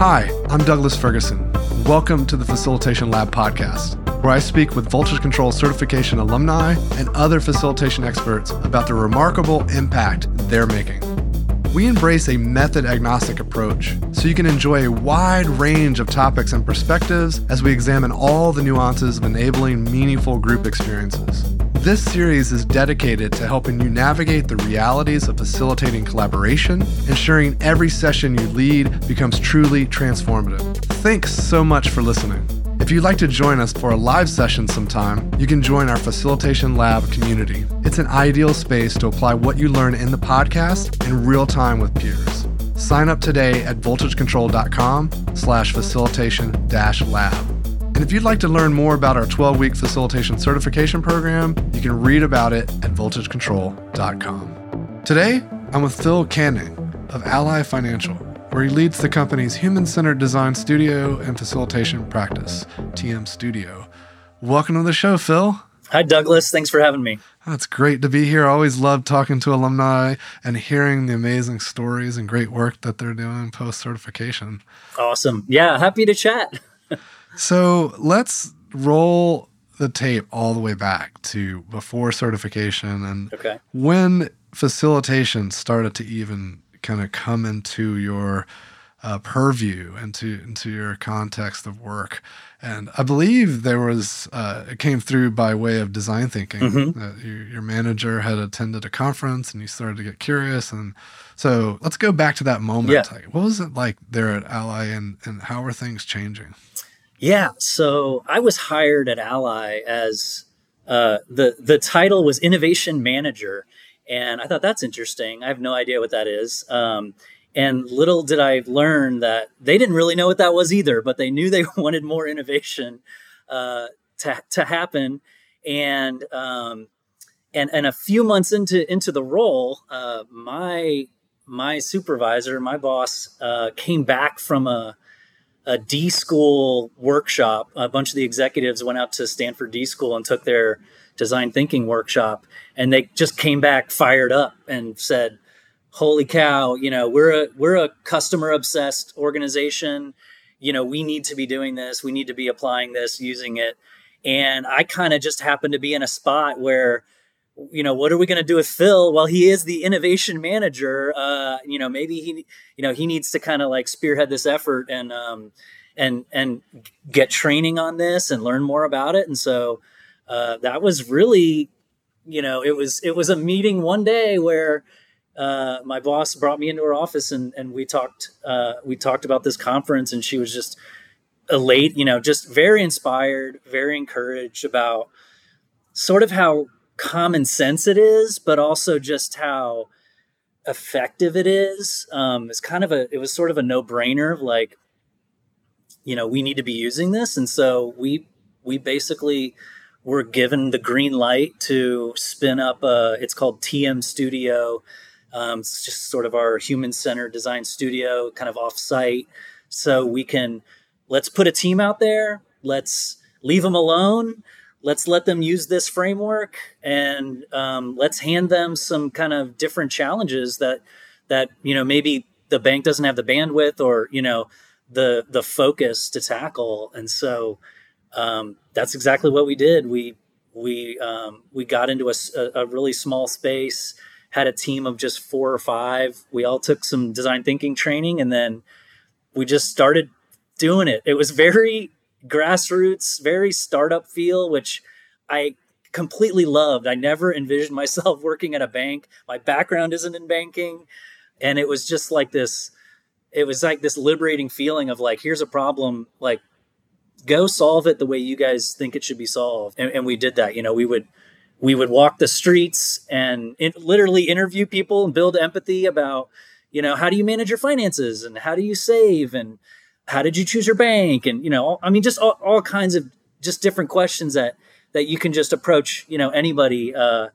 Hi, I'm Douglas Ferguson. Welcome to the Facilitation Lab podcast, where I speak with Voltage Control certification alumni and other facilitation experts about the remarkable impact they're making. We embrace a method agnostic approach so you can enjoy a wide range of topics and perspectives as we examine all the nuances of enabling meaningful group experiences. This series is dedicated to helping you navigate the realities of facilitating collaboration, ensuring every session you lead becomes truly transformative. Thanks so much for listening. If you'd like to join us for a live session sometime, you can join our Facilitation Lab community. It's an ideal space to apply what you learn in the podcast in real time with peers. Sign up today at voltagecontrol.com slash facilitation dash lab. And if you'd like to learn more about our 12 week facilitation certification program, you can read about it at voltagecontrol.com. Today, I'm with Phil Canning of Ally Financial, where he leads the company's human centered design studio and facilitation practice, TM Studio. Welcome to the show, Phil. Hi, Douglas. Thanks for having me. It's great to be here. I always love talking to alumni and hearing the amazing stories and great work that they're doing post certification. Awesome. Yeah, happy to chat. So let's roll the tape all the way back to before certification and okay. when facilitation started to even kind of come into your uh, purview into into your context of work. And I believe there was uh, it came through by way of design thinking. Mm-hmm. Uh, your, your manager had attended a conference, and you started to get curious. And so let's go back to that moment. Yeah. Like, what was it like there at Ally, and and how are things changing? Yeah. So I was hired at Ally as uh, the the title was innovation manager, and I thought that's interesting. I have no idea what that is. Um, and little did I learn that they didn't really know what that was either, but they knew they wanted more innovation uh, to to happen. And um, and and a few months into into the role, uh, my my supervisor, my boss, uh, came back from a a D school workshop. A bunch of the executives went out to Stanford D school and took their design thinking workshop, and they just came back fired up and said, "Holy cow! You know, we're a we're a customer obsessed organization. You know, we need to be doing this. We need to be applying this, using it." And I kind of just happened to be in a spot where you know what are we going to do with phil well he is the innovation manager? Uh you know maybe he you know he needs to kind of like spearhead this effort and um and and get training on this and learn more about it. And so uh that was really you know it was it was a meeting one day where uh, my boss brought me into her office and, and we talked uh, we talked about this conference and she was just elate you know just very inspired very encouraged about sort of how common sense it is, but also just how effective it is. Um, it's kind of a, it was sort of a no brainer like, you know, we need to be using this. And so we, we basically were given the green light to spin up a, it's called TM Studio. Um, it's just sort of our human centered design studio kind of off site. So we can, let's put a team out there. Let's leave them alone let's let them use this framework and um, let's hand them some kind of different challenges that that you know maybe the bank doesn't have the bandwidth or you know the the focus to tackle. And so um, that's exactly what we did. We we um, we got into a, a really small space had a team of just four or five. We all took some design thinking training and then we just started doing it. It was very grassroots, very startup feel, which I completely loved. I never envisioned myself working at a bank. My background isn't in banking. And it was just like this, it was like this liberating feeling of like, here's a problem, like, go solve it the way you guys think it should be solved. And, and we did that. You know, we would, we would walk the streets and in, literally interview people and build empathy about, you know, how do you manage your finances and how do you save and, how did you choose your bank? And you know i mean just all, all kinds of just different questions that that you can just approach you know anybody uh,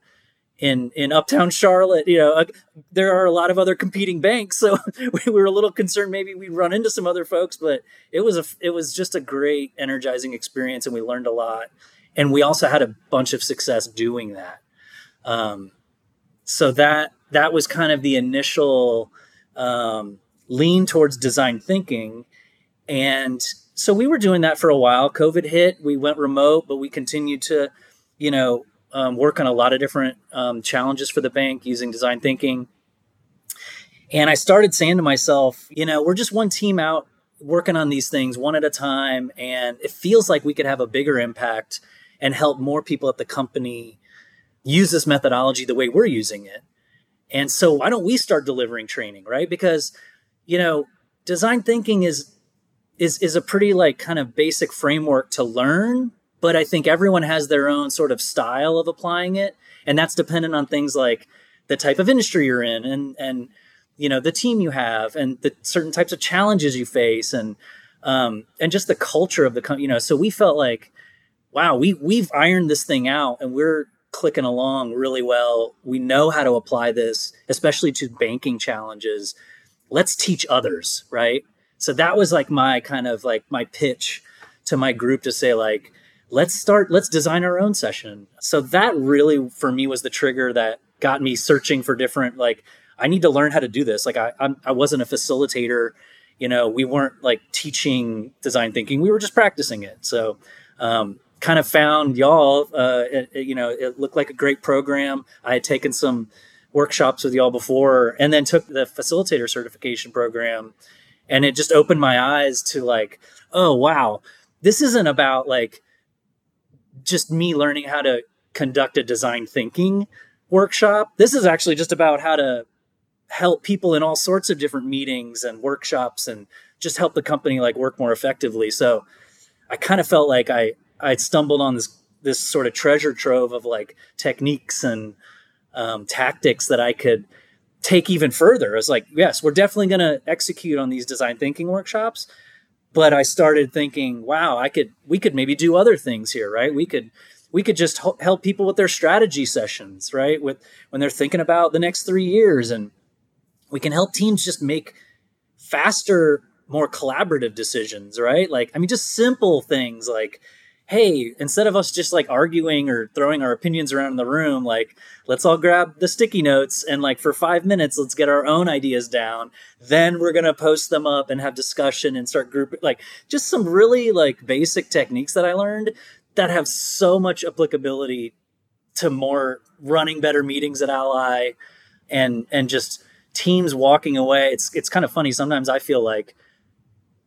in in uptown charlotte you know uh, there are a lot of other competing banks so we were a little concerned maybe we'd run into some other folks but it was a it was just a great energizing experience and we learned a lot. And we also had a bunch of success doing that. Um, so that that was kind of the initial um, lean towards design thinking And so we were doing that for a while. COVID hit, we went remote, but we continued to, you know, um, work on a lot of different um, challenges for the bank using design thinking. And I started saying to myself, you know, we're just one team out working on these things one at a time. And it feels like we could have a bigger impact and help more people at the company use this methodology the way we're using it. And so why don't we start delivering training, right? Because, you know, design thinking is is is a pretty like kind of basic framework to learn, but I think everyone has their own sort of style of applying it, and that's dependent on things like the type of industry you're in and and you know the team you have and the certain types of challenges you face and um, and just the culture of the company. You know, so we felt like, wow, we we've ironed this thing out, and we're clicking along really well. We know how to apply this, especially to banking challenges. Let's teach others, right? So that was like my kind of like my pitch to my group to say like, let's start, let's design our own session. So that really for me was the trigger that got me searching for different like I need to learn how to do this. Like I I'm, I wasn't a facilitator, you know, we weren't like teaching design thinking. We were just practicing it. So um, kind of found y'all. Uh, it, it, you know, it looked like a great program. I had taken some workshops with y'all before, and then took the facilitator certification program, and it just opened my eyes to like, oh wow, this isn't about like just me learning how to conduct a design thinking workshop. This is actually just about how to help people in all sorts of different meetings and workshops and just help the company like work more effectively. So I kind of felt like I I stumbled on this this sort of treasure trove of like techniques and um, tactics that I could take even further. I was like, yes, we're definitely going to execute on these design thinking workshops. But I started thinking, wow, I could, we could maybe do other things here, right? We could, we could just help people with their strategy sessions, right? With when they're thinking about the next three years, and we can help teams just make faster, more collaborative decisions, right? Like, I mean, just simple things like hey, instead of us just like arguing or throwing our opinions around in the room, like let's all grab the sticky notes and like for five minutes, let's get our own ideas down. Then we're gonna post them up and have discussion and start group like just some really like basic techniques that I learned that have so much applicability to more running better meetings at Ally and and just teams walking away. It's it's kind of funny. Sometimes I feel like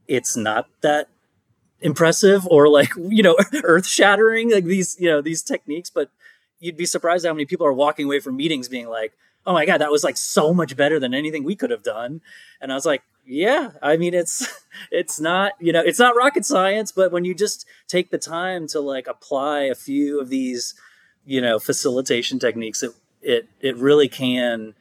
it's not that impressive or like you know earth shattering like these you know these techniques but you'd be surprised how many people are walking away from meetings being like oh my god that was like so much better than anything we could have done. And i was like yeah i mean it's it's not you know it's not rocket science but when you just take the time to like apply a few of these you know facilitation techniques it it it really can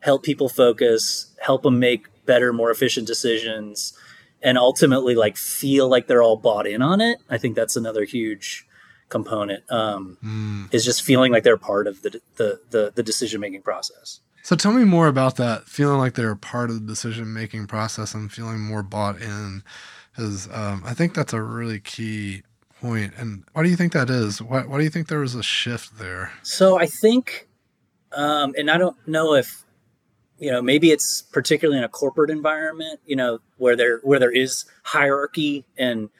help people focus help them make better more efficient decisions and ultimately like feel like they're all bought in on it. I think that's another huge component. Um, mm. Is just feeling like they're part of the the the, the decision making process. So tell me more about that. Feeling like they're part of the decision making process and feeling more bought in, is um, I think that's a really key point. And why do you think that is? Why, why do you think there was a shift there? So I think, um, and I don't know if you know maybe it's particularly in a corporate environment you know where there where there is hierarchy and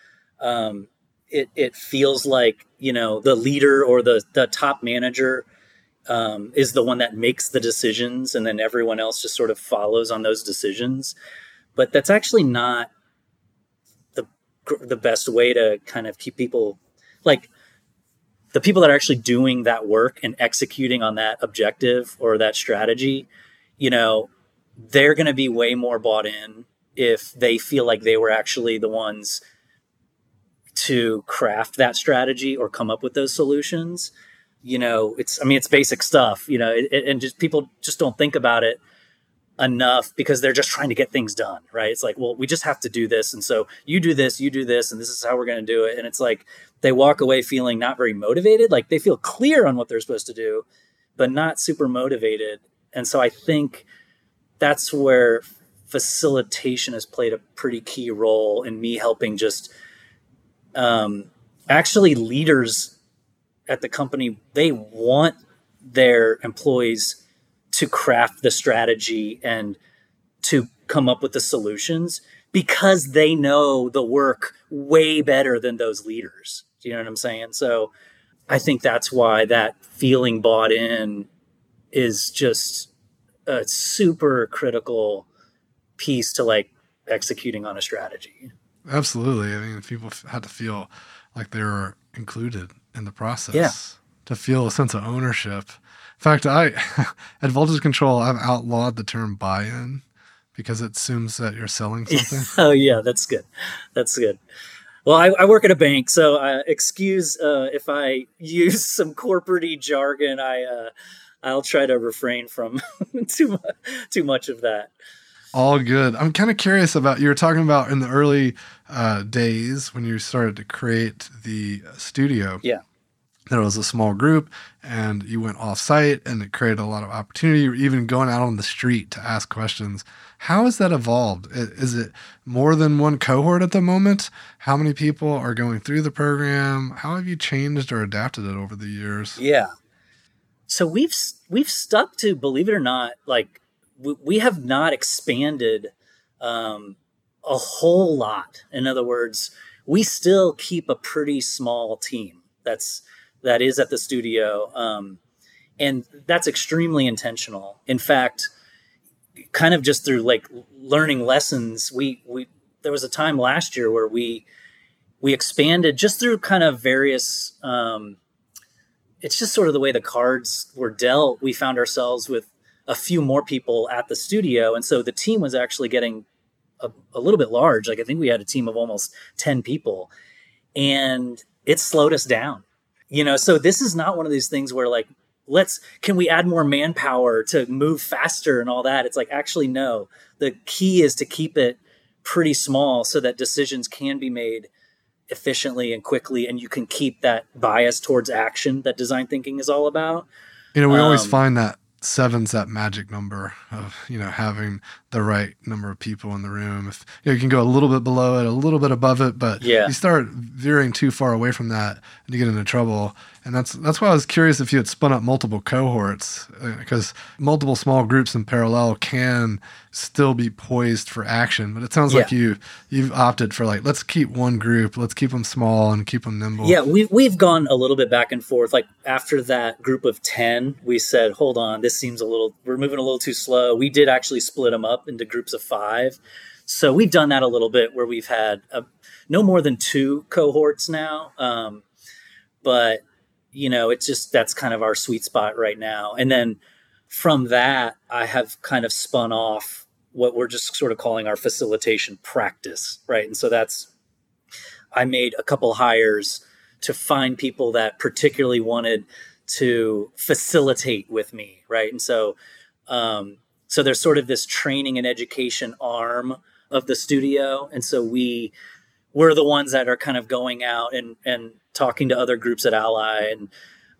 um, it it feels like you know the leader or the the top manager um, is the one that makes the decisions and then everyone else just sort of follows on those decisions. But that's actually not the the best way to kind of keep people like the people that are actually doing that work and executing on that objective or that strategy you know, they're going to be way more bought in if they feel like they were actually the ones to craft that strategy or come up with those solutions. You know, it's, I mean, it's basic stuff, you know, it, and just people just don't think about it enough because they're just trying to get things done, right? It's like, well, we just have to do this. And so you do this, you do this, and this is how we're going to do it. And it's like they walk away feeling not very motivated. Like they feel clear on what they're supposed to do, but not super motivated. And so I think that's where facilitation has played a pretty key role in me helping just um, actually leaders at the company they want their employees to craft the strategy and to come up with the solutions because they know the work way better than those leaders. Do you know what I'm saying? So I think that's why that feeling bought in is just a super critical piece to like executing on a strategy. Absolutely. I mean, people had to feel like they were included in the process. Yeah. To feel a sense of ownership. In fact, I at Voltage Control, I've outlawed the term buy-in because it assumes that you're selling something. oh yeah, that's good. That's good. Well, I, I work at a bank, so uh, excuse uh, if I use some corporate jargon. I uh, I'll try to refrain from too much, too much of that. All good. I'm kind of curious about you were talking about in the early uh, days when you started to create the studio. Yeah. There was a small group, and you went off site, and it created a lot of opportunity. You're even going out on the street to ask questions. How has that evolved? Is it more than one cohort at the moment? How many people are going through the program? How have you changed or adapted it over the years? Yeah. So we've we've stuck to, believe it or not, like we, we have not expanded um, a whole lot. In other words, we still keep a pretty small team. That's that is at the studio, um, and that's extremely intentional. In fact, kind of just through like learning lessons, we we there was a time last year where we we expanded just through kind of various. Um, it's just sort of the way the cards were dealt. We found ourselves with a few more people at the studio, and so the team was actually getting a, a little bit large. Like I think we had a team of almost ten people, and it slowed us down. You know, so this is not one of these things where like let's can we add more manpower to move faster and all that it's like actually no the key is to keep it pretty small so that decisions can be made efficiently and quickly and you can keep that bias towards action that design thinking is all about. You know we um, always find that seven's that magic number of you know having the right number of people in the room if you, know, you can go a little bit below it a little bit above it but yeah. you start veering too far away from that and you get into trouble and that's that's why I was curious if you had spun up multiple cohorts because uh, multiple small groups in parallel can still be poised for action. But it sounds yeah. like you you've opted for like let's keep one group, let's keep them small and keep them nimble. Yeah, we we've gone a little bit back and forth. Like after that group of ten, we said, hold on, this seems a little we're moving a little too slow. We did actually split them up into groups of five. So we've done that a little bit where we've had a, no more than two cohorts now. Um, but you know, it's just that's kind of our sweet spot right now. And then from that, I have kind of spun off what we're just sort of calling our facilitation practice, right? And so that's I made a couple hires to find people that particularly wanted to facilitate with me, right? And so um, so there's sort of this training and education arm of the studio, and so we we're the ones that are kind of going out and and talking to other groups at Ally and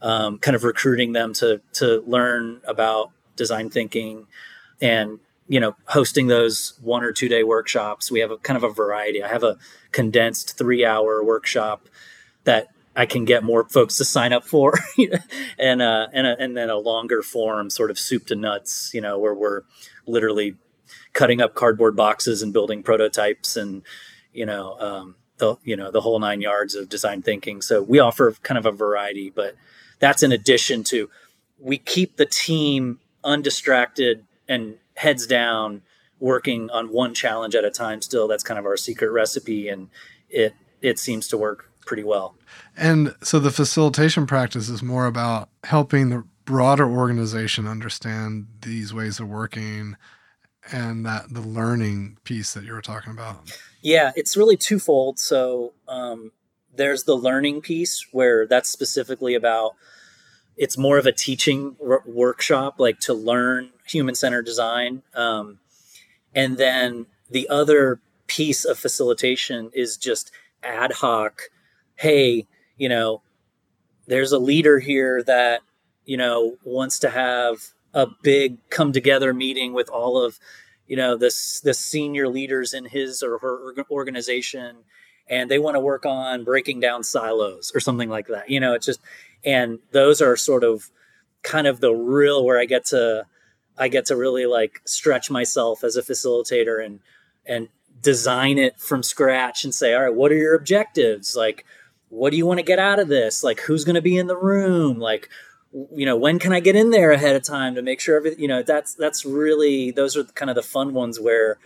um, kind of recruiting them to to learn about design thinking and you know hosting those one or two day workshops. We have a kind of a variety. I have a condensed three hour workshop that i can get more folks to sign up for and uh and, a, and then a longer form sort of soup to nuts you know where we're literally cutting up cardboard boxes and building prototypes and you know um, the you know the whole nine yards of design thinking. So we offer kind of a variety, but that's in addition to we keep the team undistracted and heads down working on one challenge at a time still that's kind of our secret recipe and it it seems to work pretty well and so the facilitation practice is more about helping the broader organization understand these ways of working and that the learning piece that you were talking about yeah, it's really twofold. So um, there's the learning piece where that's specifically about it's more of a teaching r- workshop, like to learn human centered design. Um, and then the other piece of facilitation is just ad hoc. Hey, you know, there's a leader here that, you know, wants to have a big come together meeting with all of you know this the senior leaders in his or her organization and they want to work on breaking down silos or something like that you know it's just and those are sort of kind of the real where i get to i get to really like stretch myself as a facilitator and and design it from scratch and say, all right, what are your objectives? Like, what do you want to get out of this? Like, who's going to be in the room? Like, you know, when can I get in there ahead of time to make sure everything, you know, that's, that's really, those are kind of the fun ones where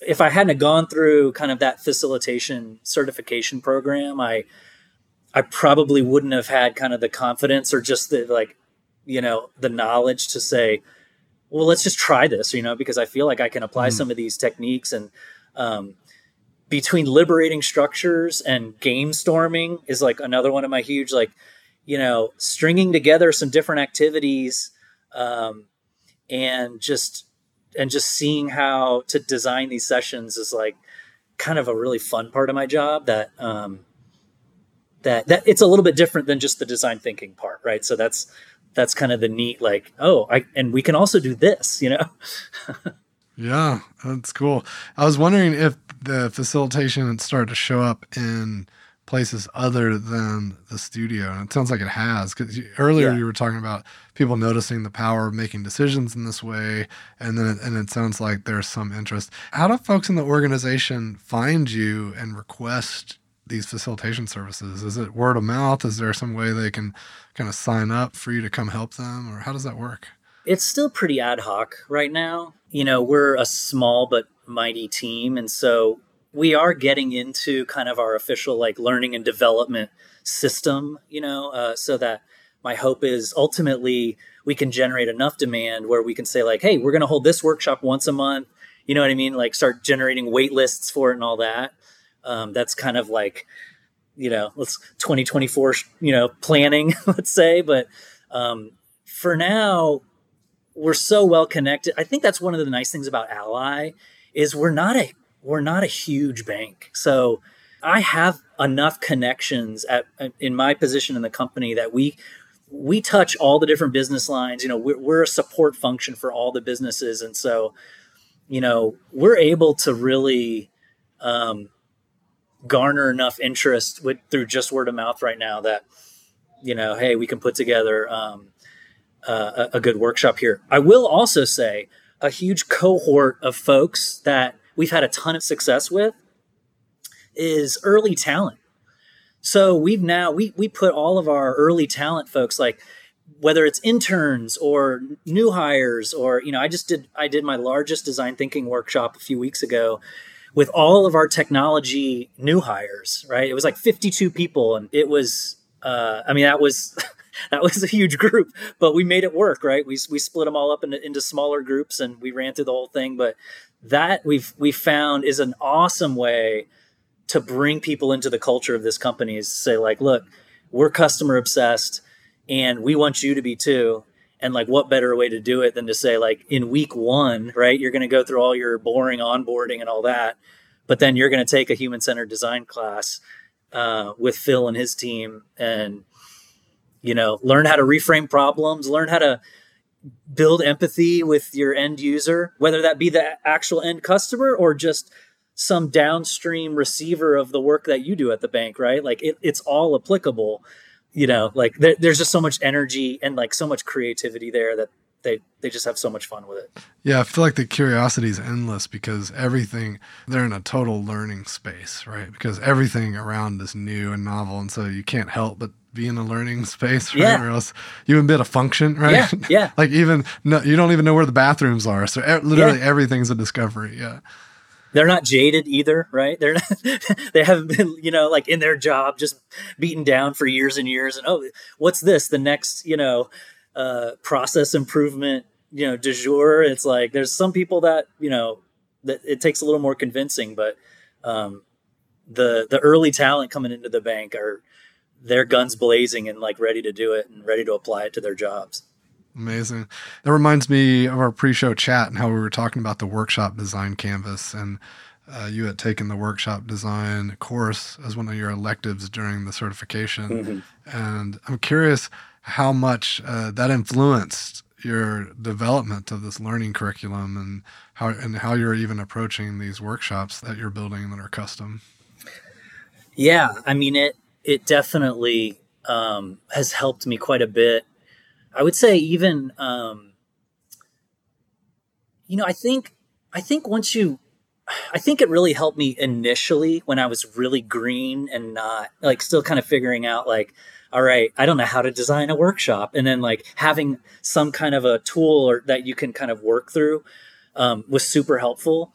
if I hadn't gone through kind of that facilitation certification program, I, I probably wouldn't have had kind of the confidence or just the like, you know, the knowledge to say, well, let's just try this, you know, because I feel like I can apply mm. some of these techniques and um, between liberating structures and game storming is like another one of my huge like, you know, stringing together some different activities um, and just and just seeing how to design these sessions is like kind of a really fun part of my job that um, that that it's a little bit different than just the design thinking part, right? So that's that's kind of the neat like oh I and we can also do this, you know. yeah, that's cool. I was wondering if the facilitation had started to show up in places other than the studio and it sounds like it has because earlier yeah. you were talking about people noticing the power of making decisions in this way and then it, and it sounds like there's some interest how do folks in the organization find you and request these facilitation services? Is it word of mouth? Is there some way they can kind of sign up for you to come help them, or how does that work? It's still pretty ad hoc right now. You know, we're a small but mighty team, and so we are getting into kind of our official like learning and development system. You know, uh, so that my hope is ultimately we can generate enough demand where we can say like, hey, we're going to hold this workshop once a month. You know what I mean? Like start generating wait lists for it and all that. Um, that's kind of like, you know, let's 2024, you know, planning, let's say. But um, for now, we're so well connected. I think that's one of the nice things about Ally is we're not a we're not a huge bank. So I have enough connections at in my position in the company that we we touch all the different business lines. You know, we're, we're a support function for all the businesses, and so you know we're able to really um, garner enough interest with through just word of mouth right now that you know hey we can put together um, uh, a, good workshop here i will also say a huge cohort of folks that we've had a ton of success with is early talent so we've now we we put all of our early talent folks like whether it's interns or new hires or you know i just did i did my largest design thinking workshop a few weeks ago with all of our technology new hires, right? It was like 52 people, and it was, uh, I mean, that was. that was a huge group, but we made it work, right? We, we split them all up into, into smaller groups and we ran through the whole thing. But that we've we found is an awesome way to bring people into the culture of this company is to say like, look, we're customer obsessed and we want you to be too and like what better way to do it than to say like in week one right you're going to go through all your boring onboarding and all that but then you're going to take a human-centered design class uh, with phil and his team and you know learn how to reframe problems learn how to build empathy with your end user whether that be the actual end customer or just some downstream receiver of the work that you do at the bank right? Like it, it's all applicable you know like there, there's just so much energy and like so much creativity there that they they just have so much fun with it. Yeah i feel like the curiosity is endless because everything they're in a total learning space right? Because everything around is new and novel and so you can't help but be in a learning space right yeah. or else you bit a function right yeah, yeah. like even no, you don't even know where the bathrooms are so literally yeah. everything's a discovery yeah they're not jaded either, right? They're not, they haven't been, you know, like in their job just beaten down for years and years. And oh, what's this? The next, you know, uh, process improvement, you know, de jour. It's like there's some people that you know that it takes a little more convincing, but um, the the early talent coming into the bank are their guns blazing and like ready to do it and ready to apply it to their jobs. Amazing. That reminds me of our pre-show chat and how we were talking about the workshop design canvas and uh, you had taken the workshop design course as one of your electives during the certification. Mm-hmm. And I'm curious how much uh, that influenced your development of this learning curriculum and how and how you're even approaching these workshops that you're building that are custom. Yeah, I mean it it definitely um, has helped me quite a bit I would say even um, you know I think I think once you I think it really helped me initially when I was really green and not like still kind of figuring out like, all right, I don't know how to design a workshop, and then like having some kind of a tool or that you can kind of work through um, was super helpful.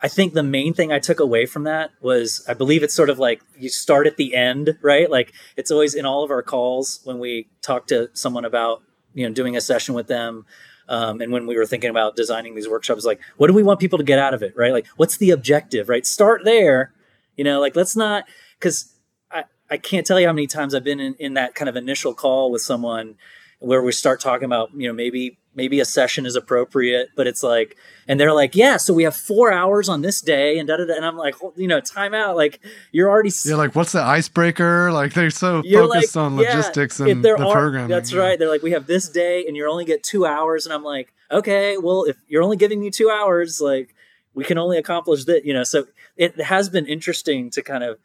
I think the main thing I took away from that was I believe it's sort of like you start at the end, right? Like it's always in all of our calls when we talk to someone about you know doing a session with them um, and when we were thinking about designing these workshops, like, what do we want people to get out of it, right? Like, what's the objective, right? Start there, you know, like, let's not, because I, I can't tell you how many times I've been in, in that kind of initial call with someone where we start talking about, you know, maybe maybe a session is appropriate, but it's like, and they're like, yeah, so we have four hours on this day, and da da da. And I'm like, you know, time out. Like, you're already. Yeah, like, what's the icebreaker? Like, they're so focused like, on logistics yeah, and the are, programming. That's yeah. right. They're like, we have this day, and you only get two hours. And I'm like, okay, well, if you're only giving me two hours, like, we can only accomplish that, you know. So it has been interesting to kind of,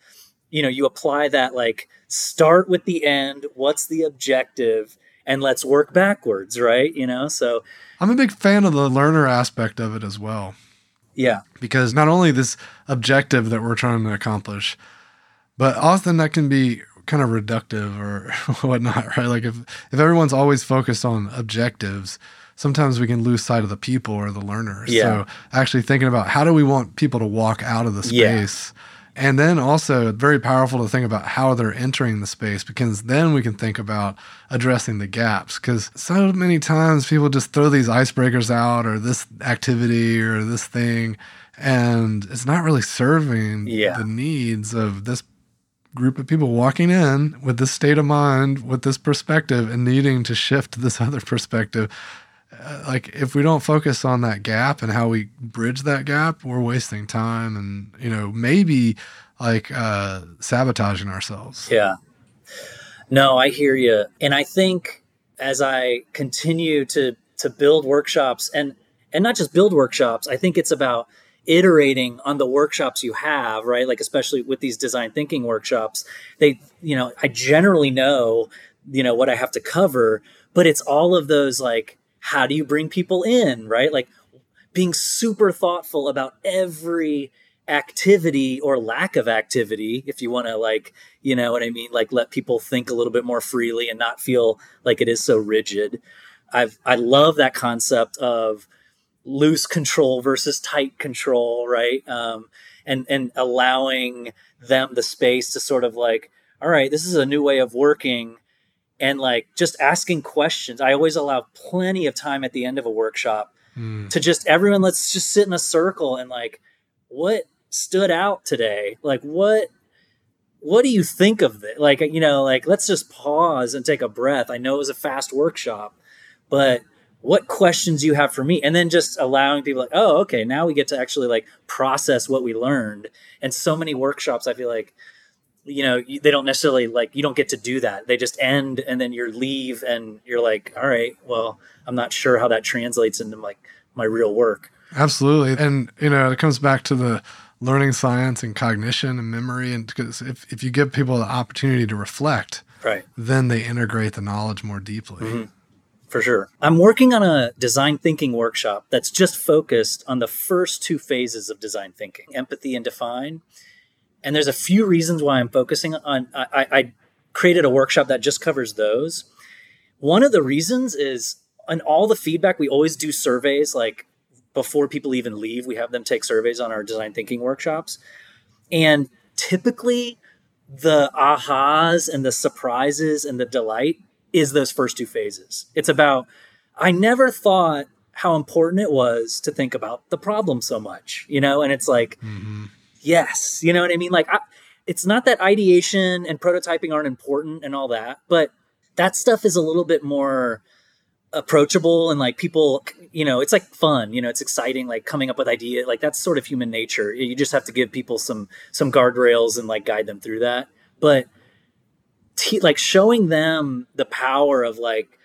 you know, you apply that, like, start with the end. What's the objective? And let's work backwards, right? You know, so I'm a big fan of the learner aspect of it as well. Yeah. Because not only this objective that we're trying to accomplish, but often that can be kind of reductive or whatnot, right? Like if, if everyone's always focused on objectives, sometimes we can lose sight of the people or the learners. Yeah. So actually thinking about how do we want people to walk out of the space? Yeah and then also very powerful to think about how they're entering the space because then we can think about addressing the gaps. Because so many times people just throw these icebreakers out or this activity or this thing, and it's not really serving yeah. the needs of this group of people walking in with this state of mind, with this perspective, and needing to shift to this other perspective. Like if we don't focus on that gap and how we bridge that gap, we're wasting time and you know maybe like uh, sabotaging ourselves. Yeah. No, I hear you, and I think as I continue to to build workshops and and not just build workshops, I think it's about iterating on the workshops you have, right? Like especially with these design thinking workshops, they you know I generally know you know what I have to cover, but it's all of those like how do you bring people in, right? Like being super thoughtful about every activity or lack of activity if you want to like you know what i mean? Like let people think a little bit more freely and not feel like it is so rigid. I've i love that concept of loose control versus tight control right? Um, and and allowing them the space to sort of like all right this is a new way of working and like just asking questions. I always allow plenty of time at the end of a workshop mm. to just everyone let's just sit in a circle and like what stood out today? Like what what do you think of it? Like you know, like let's just pause and take a breath. I know it was a fast workshop, but what questions you have for me and then just allowing people like oh okay now we get to actually like process what we learned and so many workshops i feel like you know they don't necessarily like you don't get to do that. They just end and then you leave and you're like all right well i'm not sure how that translates into like my real work. Absolutely. And you know it comes back to the learning science and cognition and memory and because if, if you give people the opportunity to reflect right. then they integrate the knowledge more deeply. Mm-hmm. for sure. I'm working on a design thinking workshop that's just focused on the first two phases of design thinking empathy and define and there's a few reasons why I'm focusing on. I, I created a workshop that just covers those. One of the reasons is on all the feedback, we always do surveys like before people even leave. We have them take surveys on our design thinking workshops. And typically, the ahas and the surprises and the delight is those first two phases. It's about, I never thought how important it was to think about the problem so much, you know? And it's like, mm-hmm yes you know what i mean? Like I, it's not that ideation and prototyping aren't important and all that but that stuff is a little bit more approachable and like people you know it's like fun you know it's exciting like coming up with idea like that's sort of human nature. You just have to give people some some guardrails and like guide them through that. But t- like showing them the power of like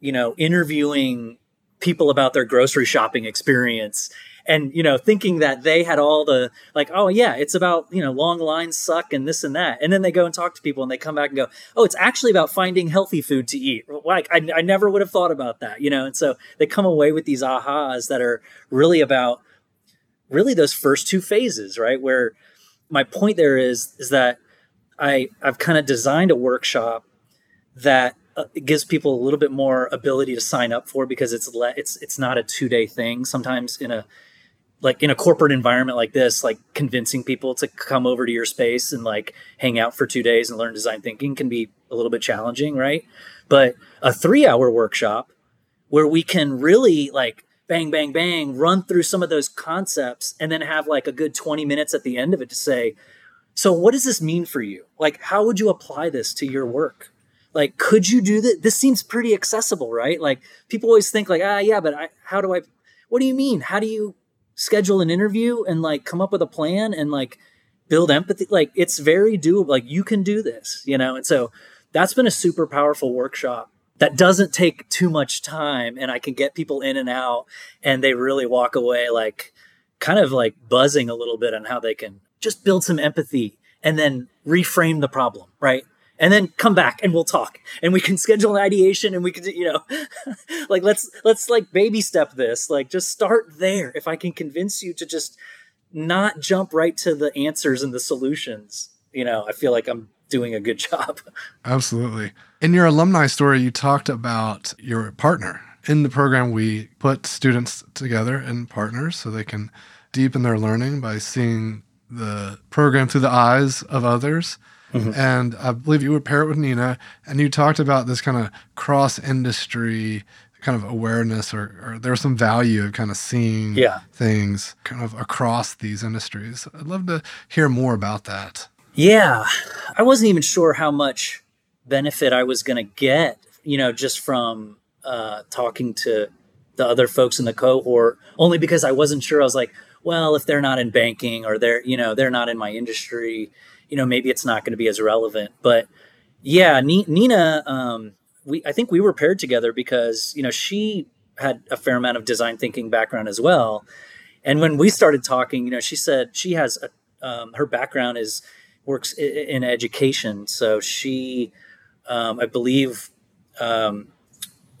you know interviewing people about their grocery shopping experience and you know thinking that they had all the like oh yeah it's about you know long lines suck and this and that and then they go and talk to people and they come back and go oh it's actually about finding healthy food to eat like I, I never would have thought about that you know and so they come away with these ahas that are really about really those first two phases, right? Where my point there is is that I I've kind of designed a workshop that uh, gives people a little bit more ability to sign up for because it's le- it's it's not a two day thing. Sometimes in a like in a corporate environment like this, like convincing people to come over to your space and like hang out for two days and learn design thinking can be a little bit challenging, right? But a three hour workshop where we can really like bang, bang, bang, run through some of those concepts and then have like a good 20 minutes at the end of it to say, so what does this mean for you? Like, how would you apply this to your work? Like, could you do that? This seems pretty accessible, right? Like, people always think like, ah, yeah, but I, how do I, what do you mean? How do you schedule an interview and like come up with a plan and like build empathy? Like, it's very doable. Like, you can do this, you know? And so that's been a super powerful workshop that doesn't take too much time and I can get people in and out and they really walk away like kind of like buzzing a little bit on how they can just build some empathy and then reframe the problem, right? And then come back and we'll talk and we can schedule an ideation and we can, you know, like let's let's like baby step this. Like just start there. If I can convince you to just not jump right to the answers and the solutions, you know, I feel like I'm doing a good job. Absolutely. In your alumni story, you talked about your partner. In the program, we put students together in partners so they can deepen their learning by seeing the program through the eyes of others. Mm-hmm. And I believe you would pair it with Nina, and you talked about this kind of cross industry kind of awareness, or, or there's some value of kind of seeing yeah. things kind of across these industries. I'd love to hear more about that. Yeah, I wasn't even sure how much benefit I was going to get, you know, just from uh, talking to the other folks in the cohort, only because I wasn't sure. I was like, well, if they're not in banking or they're, you know, they're not in my industry, you know, maybe it's not going to be as relevant. But yeah, Nina, um, we I think we were paired together because you know she had a fair amount of design thinking background as well. And when we started talking, you know, she said she has a, um, her background is works in education, so she, um, I believe, um,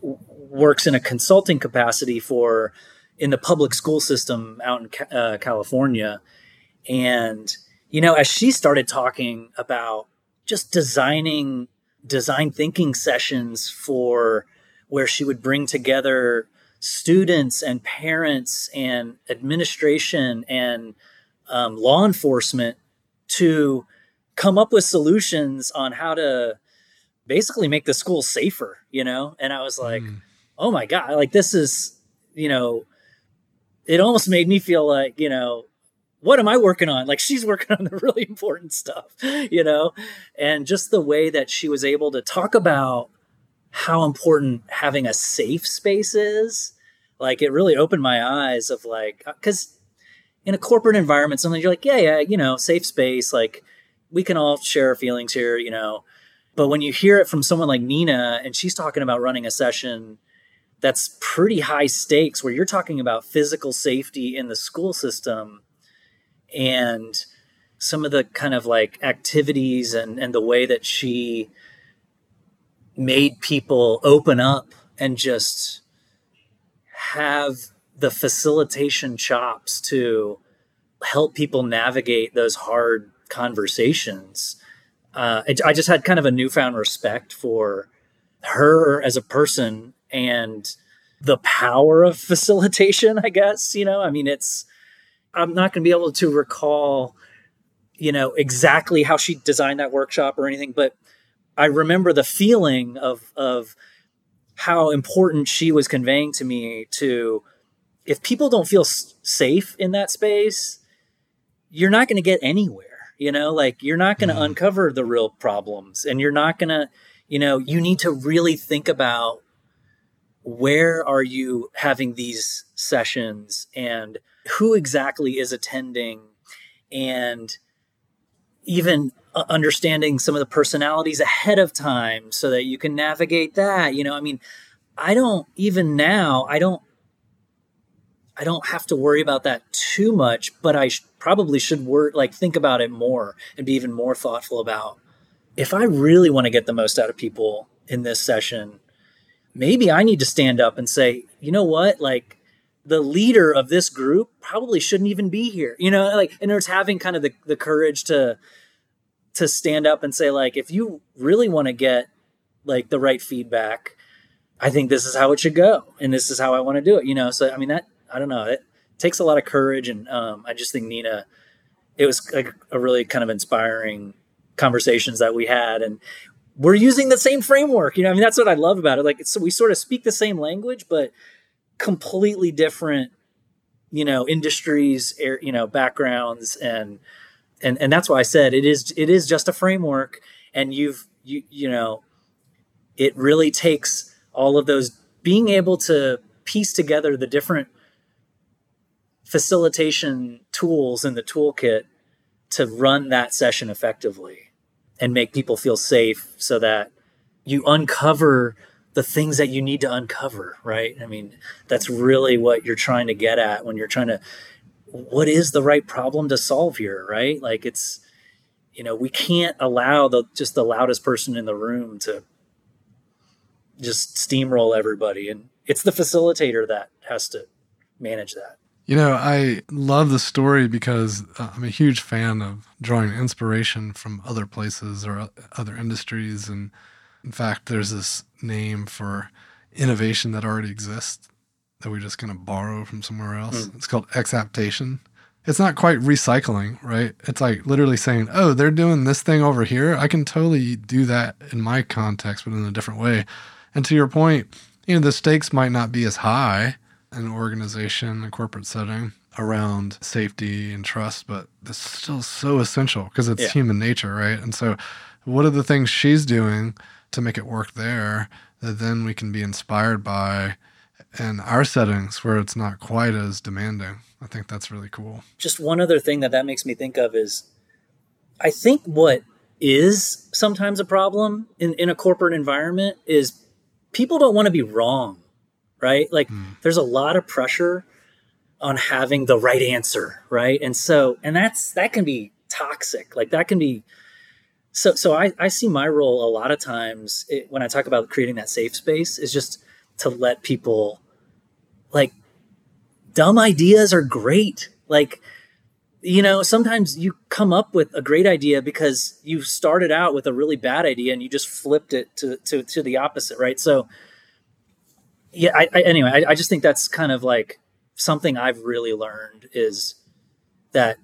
works in a consulting capacity for in the public school system out in uh, California. And, you know, as she started talking about just designing design thinking sessions for where she would bring together students and parents and administration and um, law enforcement to come up with solutions on how to basically make the school safer, you know? And I was like, mm. oh my God, like this is, you know, it almost made me feel like, you know, what am I working on? Like she's working on the really important stuff, you know? And just the way that she was able to talk about how important having a safe space is, like it really opened my eyes of like, because in a corporate environment, sometimes you're like, yeah, yeah, you know, safe space, like we can all share our feelings here, you know. But when you hear it from someone like Nina and she's talking about running a session that's pretty high stakes where you're talking about physical safety in the school system and some of the kind of like activities and, and the way that she made people open up and just have the facilitation chops to help people navigate those hard conversations. Uh, I just had kind of a newfound respect for her as a person and the power of facilitation, I guess. You know, I mean, it's, I'm not going to be able to recall, you know, exactly how she designed that workshop or anything, but I remember the feeling of, of how important she was conveying to me to, if people don't feel s- safe in that space, you're not going to get anywhere you know like you're not going to mm. uncover the real problems and you're not going to you know you need to really think about where are you having these sessions and who exactly is attending and even uh, understanding some of the personalities ahead of time so that you can navigate that you know? I mean i don't even now i don't I don't have to worry about that too much, but I sh- probably should work like think about it more and be even more thoughtful about if I really want to get the most out of people in this session, maybe I need to stand up and say, you know what, like the leader of this group probably shouldn't even be here you know like and it's having kind of the, the courage to to stand up and say like if you really want to get like the right feedback i think this is how it should go and this is how i want to do it you know? So i mean that i don't know it takes a lot of courage and um, i just think nina it was like a really kind of inspiring conversations that we had and we're using the same framework you know? I mean that's what i love about it like so we sort of speak the same language but completely different you know industries you know backgrounds and and and that's why i said it is it is just a framework and you've you you know it really takes all of those being able to piece together the different facilitation tools in the toolkit to run that session effectively and make people feel safe so that you uncover the things that you need to uncover, right? I mean, that's really what you're trying to get at when you're trying to what is the right problem to solve here, right? Like it's you know, we can't allow the just the loudest person in the room to just steamroll everybody and it's the facilitator that has to manage that. You know, I love the story because uh, I'm a huge fan of drawing inspiration from other places or other industries and in fact, there's this name for innovation that already exists that we're just going to borrow from somewhere else. Mm. It's called exaptation. It's not quite recycling, right? It's like literally saying, oh, they're doing this thing over here. I can totally do that in my context, but in a different way. And to your point, you know, the stakes might not be as high in an organization, a corporate setting around safety and trust, but it's still so essential because it's yeah. human nature, right? And so, what are the things she's doing to make it work there that then we can be inspired by in our settings where it's not quite as demanding. I think that's really cool. Just one other thing that that makes me think of is I think what is sometimes a problem in, in a corporate environment is people don't want to be wrong, right? Like mm. there's a lot of pressure on having the right answer, right? And so, and that's, that can be toxic. Like that can be so so I, I see my role a lot of times it, when i talk about creating that safe space is just to let people like dumb ideas are great. Like you know sometimes you come up with a great idea because you started out with a really bad idea and you just flipped it to to, to the opposite right? So yeah I, I anyway I, I just think that's kind of like something i've really learned is that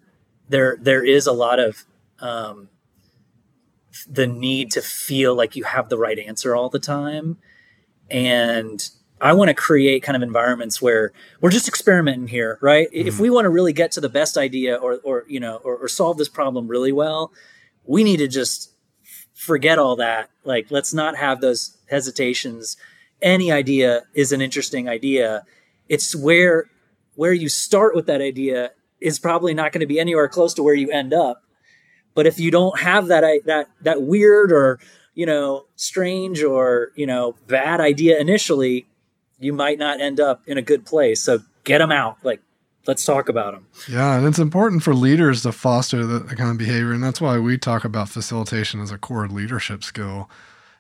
there there is a lot of um, the need to feel like you have the right answer all the time. And I want to create kind of environments where we're just experimenting here, right? Mm-hmm. If we want to really get to the best idea or, or you know, or, or solve this problem really well, we need to just forget all that. Like, let's not have those hesitations. Any idea is an interesting idea. It's where where you start with that idea is probably not going to be anywhere close to where you end up. But if you don't have that that that weird or you know strange or you know bad idea initially, you might not end up in a good place. So get them out. Like let's talk about them. Yeah, and it's important for leaders to foster the kind of behavior, and that's why we talk about facilitation as a core leadership skill.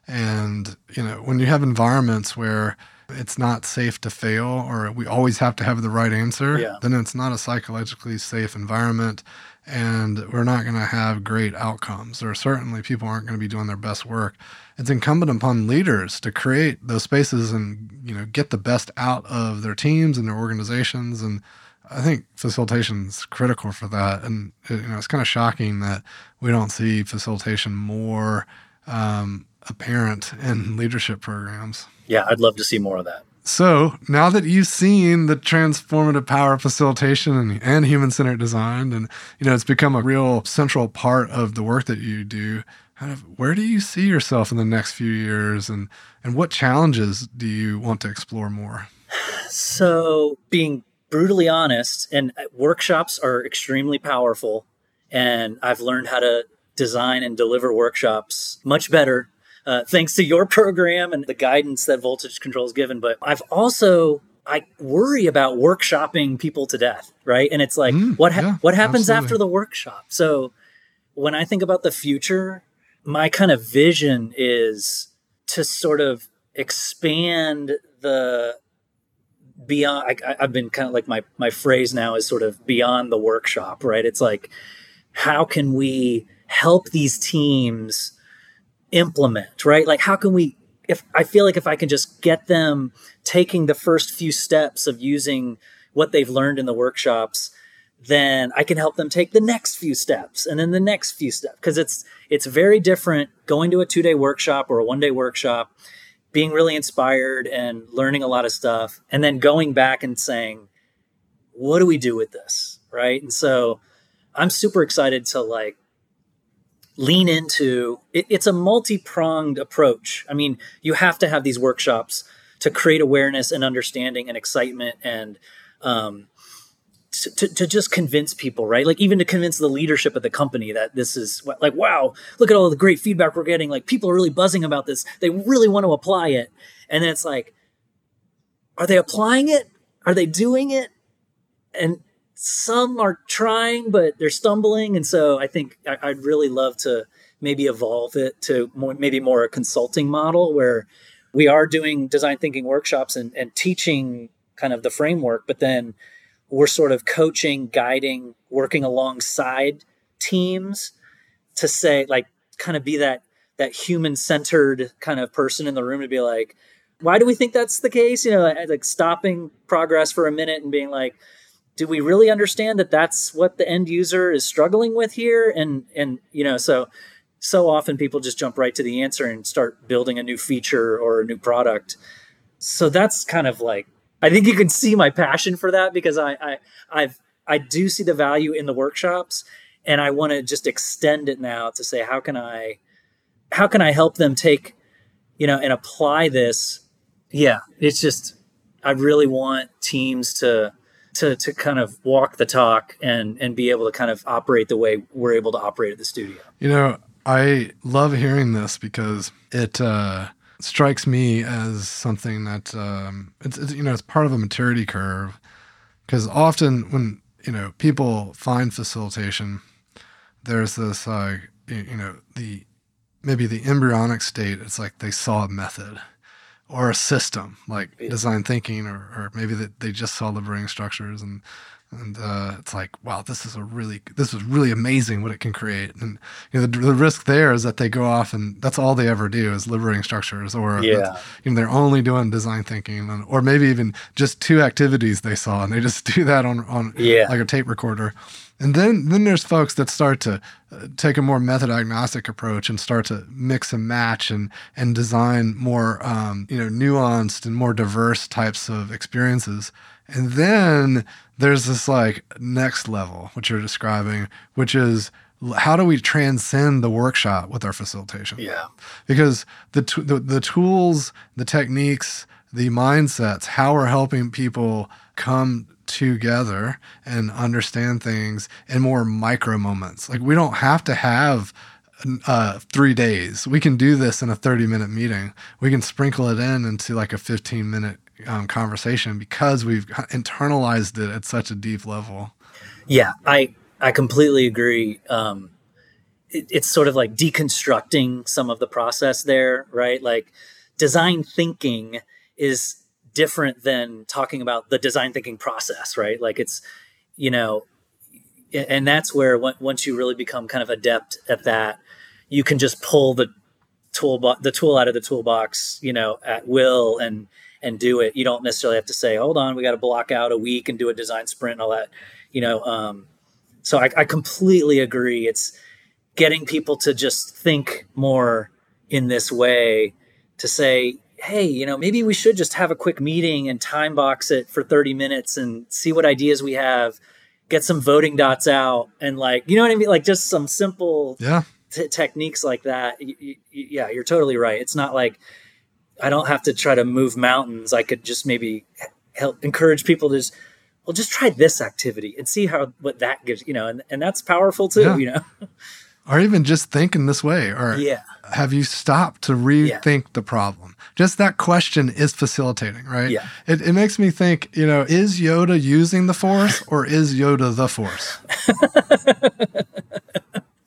And you know, when you have environments where it's not safe to fail or we always have to have the right answer, yeah. then it's not a psychologically safe environment and we're not going to have great outcomes, or certainly people aren't going to be doing their best work. It's incumbent upon leaders to create those spaces and you know get the best out of their teams and their organizations. And I think facilitation is critical for that. And you know it's kind of shocking that we don't see facilitation more um, apparent in leadership programs. Yeah, I'd love to see more of that. So now that you've seen the transformative power of facilitation and, and human centered design, and you know it's become a real central part of the work that you do. Kind of, where do you see yourself in the next few years, and and what challenges do you want to explore more? So, being brutally honest, and uh, workshops are extremely powerful, and I've learned how to design and deliver workshops much better uh, thanks to your program and the guidance that Voltage Control has given. But I've also I worry about workshopping people to death, right? And it's like, mm, what ha- yeah, what happens absolutely. after the workshop? So when I think about the future, my kind of vision is to sort of expand the beyond I, have been kind of like my my phrase now is sort of beyond the workshop right it's like how can we help these teams implement right? Like how can we if i feel like if i can just get them taking the first few steps of using what they've learned in the workshops then i can help them take the next few steps and then the next few steps. Because it's it's very different going to a two day workshop or a one day workshop being really inspired and learning a lot of stuff and then going back and saying what do we do with this? Right? And so i'm super excited to like lean into it, it's a multi-pronged approach i mean you have to have these workshops to create awareness and understanding and excitement and um, to, to just convince people, right? Like even to convince the leadership of the company that this is like, wow, look at all the great feedback we're getting. Like people are really buzzing about this. They really want to apply it. And then it's like, are they applying it? Are they doing it? And some are trying, but they're stumbling. And so I think I, would really love to maybe evolve it to more, maybe more a consulting model where we are doing design thinking workshops and, and teaching kind of the framework, but then we're sort of coaching, guiding, working alongside teams to say like kind of be that that human centered kind of person in the room to be like why do we think that's the case you know like, like stopping progress for a minute and being like do we really understand that that's what the end user is struggling with here? And and you know so so often people just jump right to the answer and start building a new feature or a new product. So that's kind of like I think you can see my passion for that because I, I I've I do see the value in the workshops and I want to just extend it now to say how can I how can I help them take you know and apply this? Yeah it's just I really want teams to to to kind of walk the talk and and be able to kind of operate the way we're able to operate at the studio. You know, I love hearing this because it uh strikes me as something that um, it's, it's, you know it's part of a maturity curve because often when you know people find facilitation there's this uh, you know the maybe the embryonic state it's like they saw a method or a system like yeah. design thinking or, or maybe that they just saw liberating structures and and uh, it's like wow this is a really this is really amazing what it can create and you know the, the, risk there is that they go off and that's all they ever do is liberating structures or yeah. you know they're only doing design thinking and, or maybe even just two activities they saw and they just do that on on yeah. like a tape recorder and then then there's folks that start to uh, take a more method agnostic approach and start to mix and match and and design more um, you know nuanced and more diverse types of experiences and then there's this like next level, which you're describing, which is how do we transcend the workshop with our facilitation? Yeah. Because the, t- the, the tools, the techniques, the mindsets, how we're helping people come together and understand things in more micro moments. Like we don't have to have uh, three days. We can do this in a 30 minute meeting. We can sprinkle it in into like a 15 minute um, conversation because we've internalized it at such a deep level. Yeah, I I completely agree. Um, it, it's sort of like deconstructing some of the process there, right? Like design thinking is different than talking about the design thinking process, right? Like it's you know, and that's where once you really become kind of adept at that, you can just pull the tool the tool out of the toolbox, you know, at will and and do it. You don't necessarily have to say, hold on, we got to block out a week and do a design sprint and all that, you know. Um, so I, I completely agree. It's getting people to just think more in this way to say, hey, you know, maybe we should just have a quick meeting and time box it for 30 minutes and see what ideas we have, get some voting dots out, and like, you know what I mean? Like just some simple yeah. T- techniques like that. yeah, you're totally right. It's not like, I don't have to try to move mountains. I could just maybe help encourage people to just, well, just try this activity and see how what that gives, you know, and, and that's powerful too, yeah. you know. or even just thinking this way, or yeah. Have you stopped to rethink yeah. the problem? Just that question is facilitating, right? Yeah. It, it makes me think, you know, is Yoda using the force or is Yoda the force?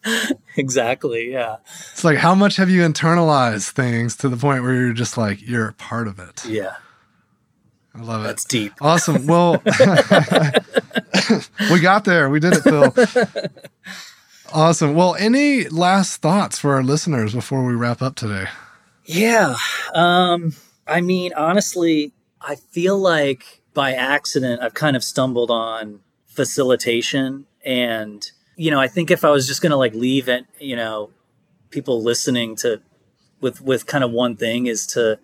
exactly. Yeah. It's like how much have you internalized things to the point where you're just like you're a part of it. Yeah. I love it. That's deep. Awesome. Well, we got there. We did it, Phil. Awesome. Well, any last thoughts for our listeners before we wrap up today? Yeah. Um, I mean, honestly, I feel like by accident I've kind of stumbled on facilitation and you know, I think if I was just going to like leave it, you know, people listening to with with kind of one thing is to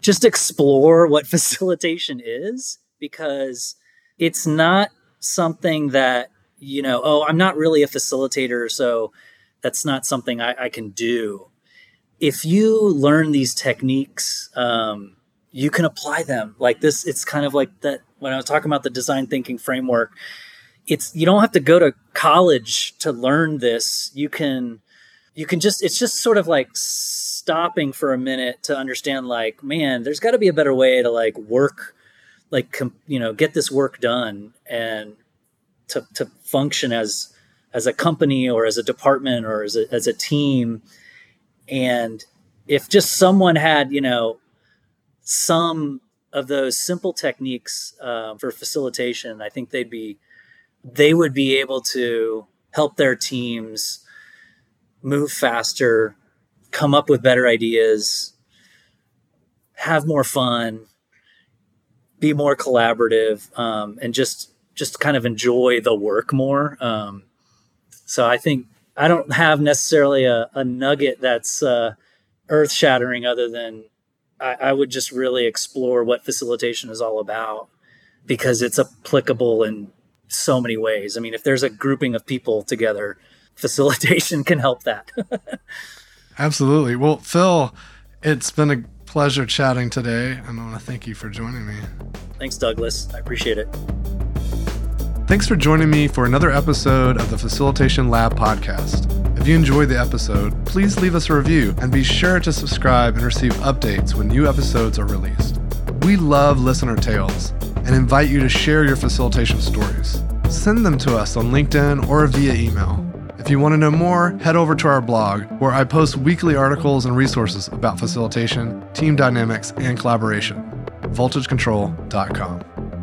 just explore what facilitation is because it's not something that you know oh i'm not really a facilitator so that's not something i, I can do. If you learn these techniques um, you can apply them. Like this it's kind of like that when i was talking about the design thinking framework it's you don't have to go to college to learn this. You can you can just it's just sort of like stopping for a minute to understand like man there's got to be a better way to like work like com, you know get this work done and to, to function as as a company or as a department or as a, as a team. And if just someone had you know some of those simple techniques uh, for facilitation i think they'd be they would be able to help their teams move faster, come up with better ideas, have more fun, be more collaborative, um, and just just kind of enjoy the work more. Um, so I think I don't have necessarily a, a nugget that's uh, earth shattering, other than I, I would just really explore what facilitation is all about because it's applicable in so many ways. I mean, if there's a grouping of people together, facilitation can help that. Absolutely. Well, Phil, it's been a pleasure chatting today, and I want to thank you for joining me. Thanks, Douglas. I appreciate it. Thanks for joining me for another episode of the Facilitation Lab podcast. If you enjoyed the episode, please leave us a review and be sure to subscribe and receive updates when new episodes are released. We love listener tales and invite you to share your facilitation stories. Send them to us on LinkedIn or via email. If you want to know more, head over to our blog, where I post weekly articles and resources about facilitation, team dynamics, and collaboration. VoltageControl.com.